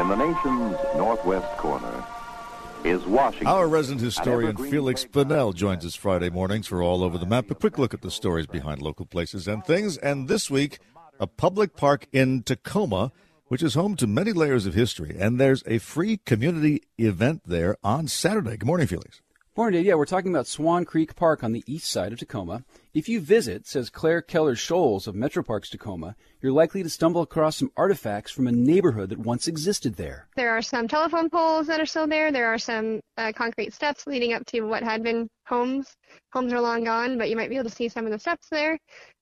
in the nation's northwest corner is Washington. Our resident historian Feliks Lakeside Banel joins us Friday mornings for All Over the Map. A quick look at the stories behind local places and things. And this week, a public park in Tacoma, which is home to many layers of history. And there's a free community event there on Saturday. Good morning, Feliks. Morning, Dave. Yeah, we're talking about Swan Creek Park on the east side of Tacoma. If you visit, says Claire Keller-Scholz of Metro Parks Tacoma, you're likely to stumble across some artifacts from a neighborhood that once existed there. There are some telephone poles that are still there. There are some uh, concrete steps leading up to what had been homes. Homes are long gone, but you might be able to see some of the steps there.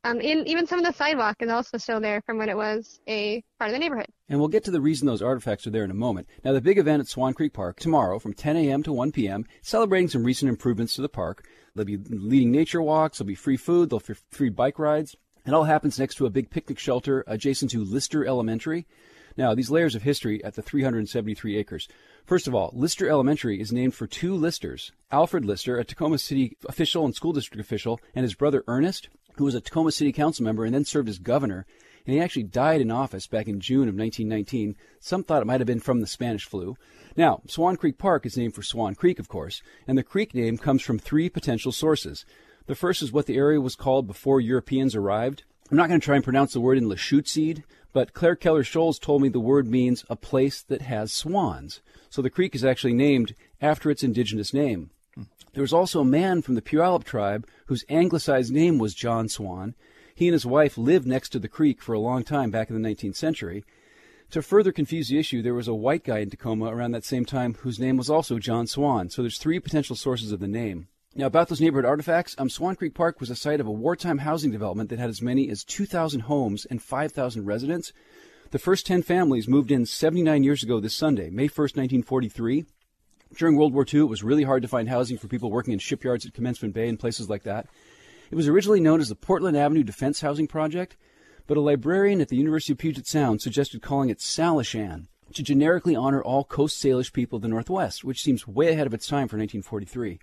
Um, and even some of the sidewalk is also still there from when it was a part of the neighborhood. And we'll get to the reason those artifacts are there in a moment. Now, the big event at Swan Creek Park tomorrow from 10 a.m. to 1 p.m., celebrating some recent improvements to the park. There'll be leading nature walks, there'll be free food, there'll be free bike rides. It all happens next to a big picnic shelter adjacent to Lister Elementary. Now, these layers of history at the 373 acres. First of all, Lister Elementary is named for two Listers Alfred Lister, a Tacoma City official and school district official, and his brother Ernest, who was a Tacoma City Council member and then served as governor. And he actually died in office back in June of 1919. Some thought it might have been from the Spanish flu. Now, Swan Creek Park is named for Swan Creek, of course, and the creek name comes from three potential sources. The first is what the area was called before Europeans arrived. I'm not going to try and pronounce the word in Lushootseed but Claire Keller-Scholz told me the word means a place that has swans. So the creek is actually named after its indigenous name. Hmm. There was also a man from the Puyallup tribe whose anglicized name was John Swan. He and his wife lived next to the creek for a long time back in the 19th century. To further confuse the issue, there was a white guy in Tacoma around that same time whose name was also John Swan. So there's three potential sources of the name. Now, about those neighborhood artifacts, um, Swan Creek Park was a site of a wartime housing development that had as many as 2,000 homes and 5,000 residents. The first 10 families moved in 79 years ago this Sunday, May 1st, 1943. During World War II, it was really hard to find housing for people working in shipyards at Commencement Bay and places like that. It was originally known as the Portland Avenue Defense Housing Project, but a librarian at the University of Puget Sound suggested calling it Salishan to generically honor all Coast Salish people of the Northwest, which seems way ahead of its time for 1943.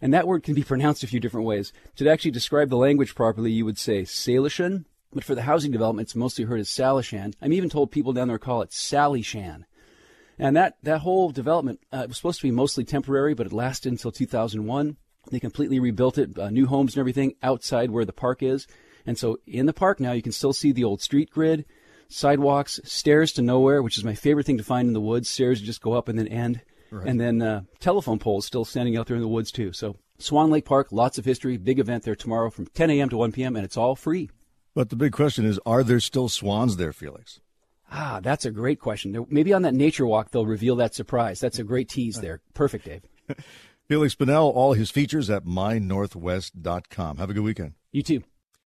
And that word can be pronounced a few different ways. To actually describe the language properly, you would say Salishan, but for the housing development, it's mostly heard as Salishan. I'm even told people down there call it Salishan. And that, that whole development uh, was supposed to be mostly temporary, but it lasted until 2001. They completely rebuilt it, uh, new homes and everything outside where the park is. And so in the park now, you can still see the old street grid, sidewalks, stairs to nowhere, which is my favorite thing to find in the woods. Stairs just go up and then end. Right. And then uh, telephone poles still standing out there in the woods too. So Swan Lake Park, lots of history, big event there tomorrow from 10 a.m. to 1 p.m. and it's all free. But the big question is are there still swans there, Feliks? Ah, that's a great question. Maybe on that nature walk they'll reveal that surprise. That's a great tease there. Perfect, Dave. Feliks Banel, all his features at mynorthwest.com. Have a good weekend. You too.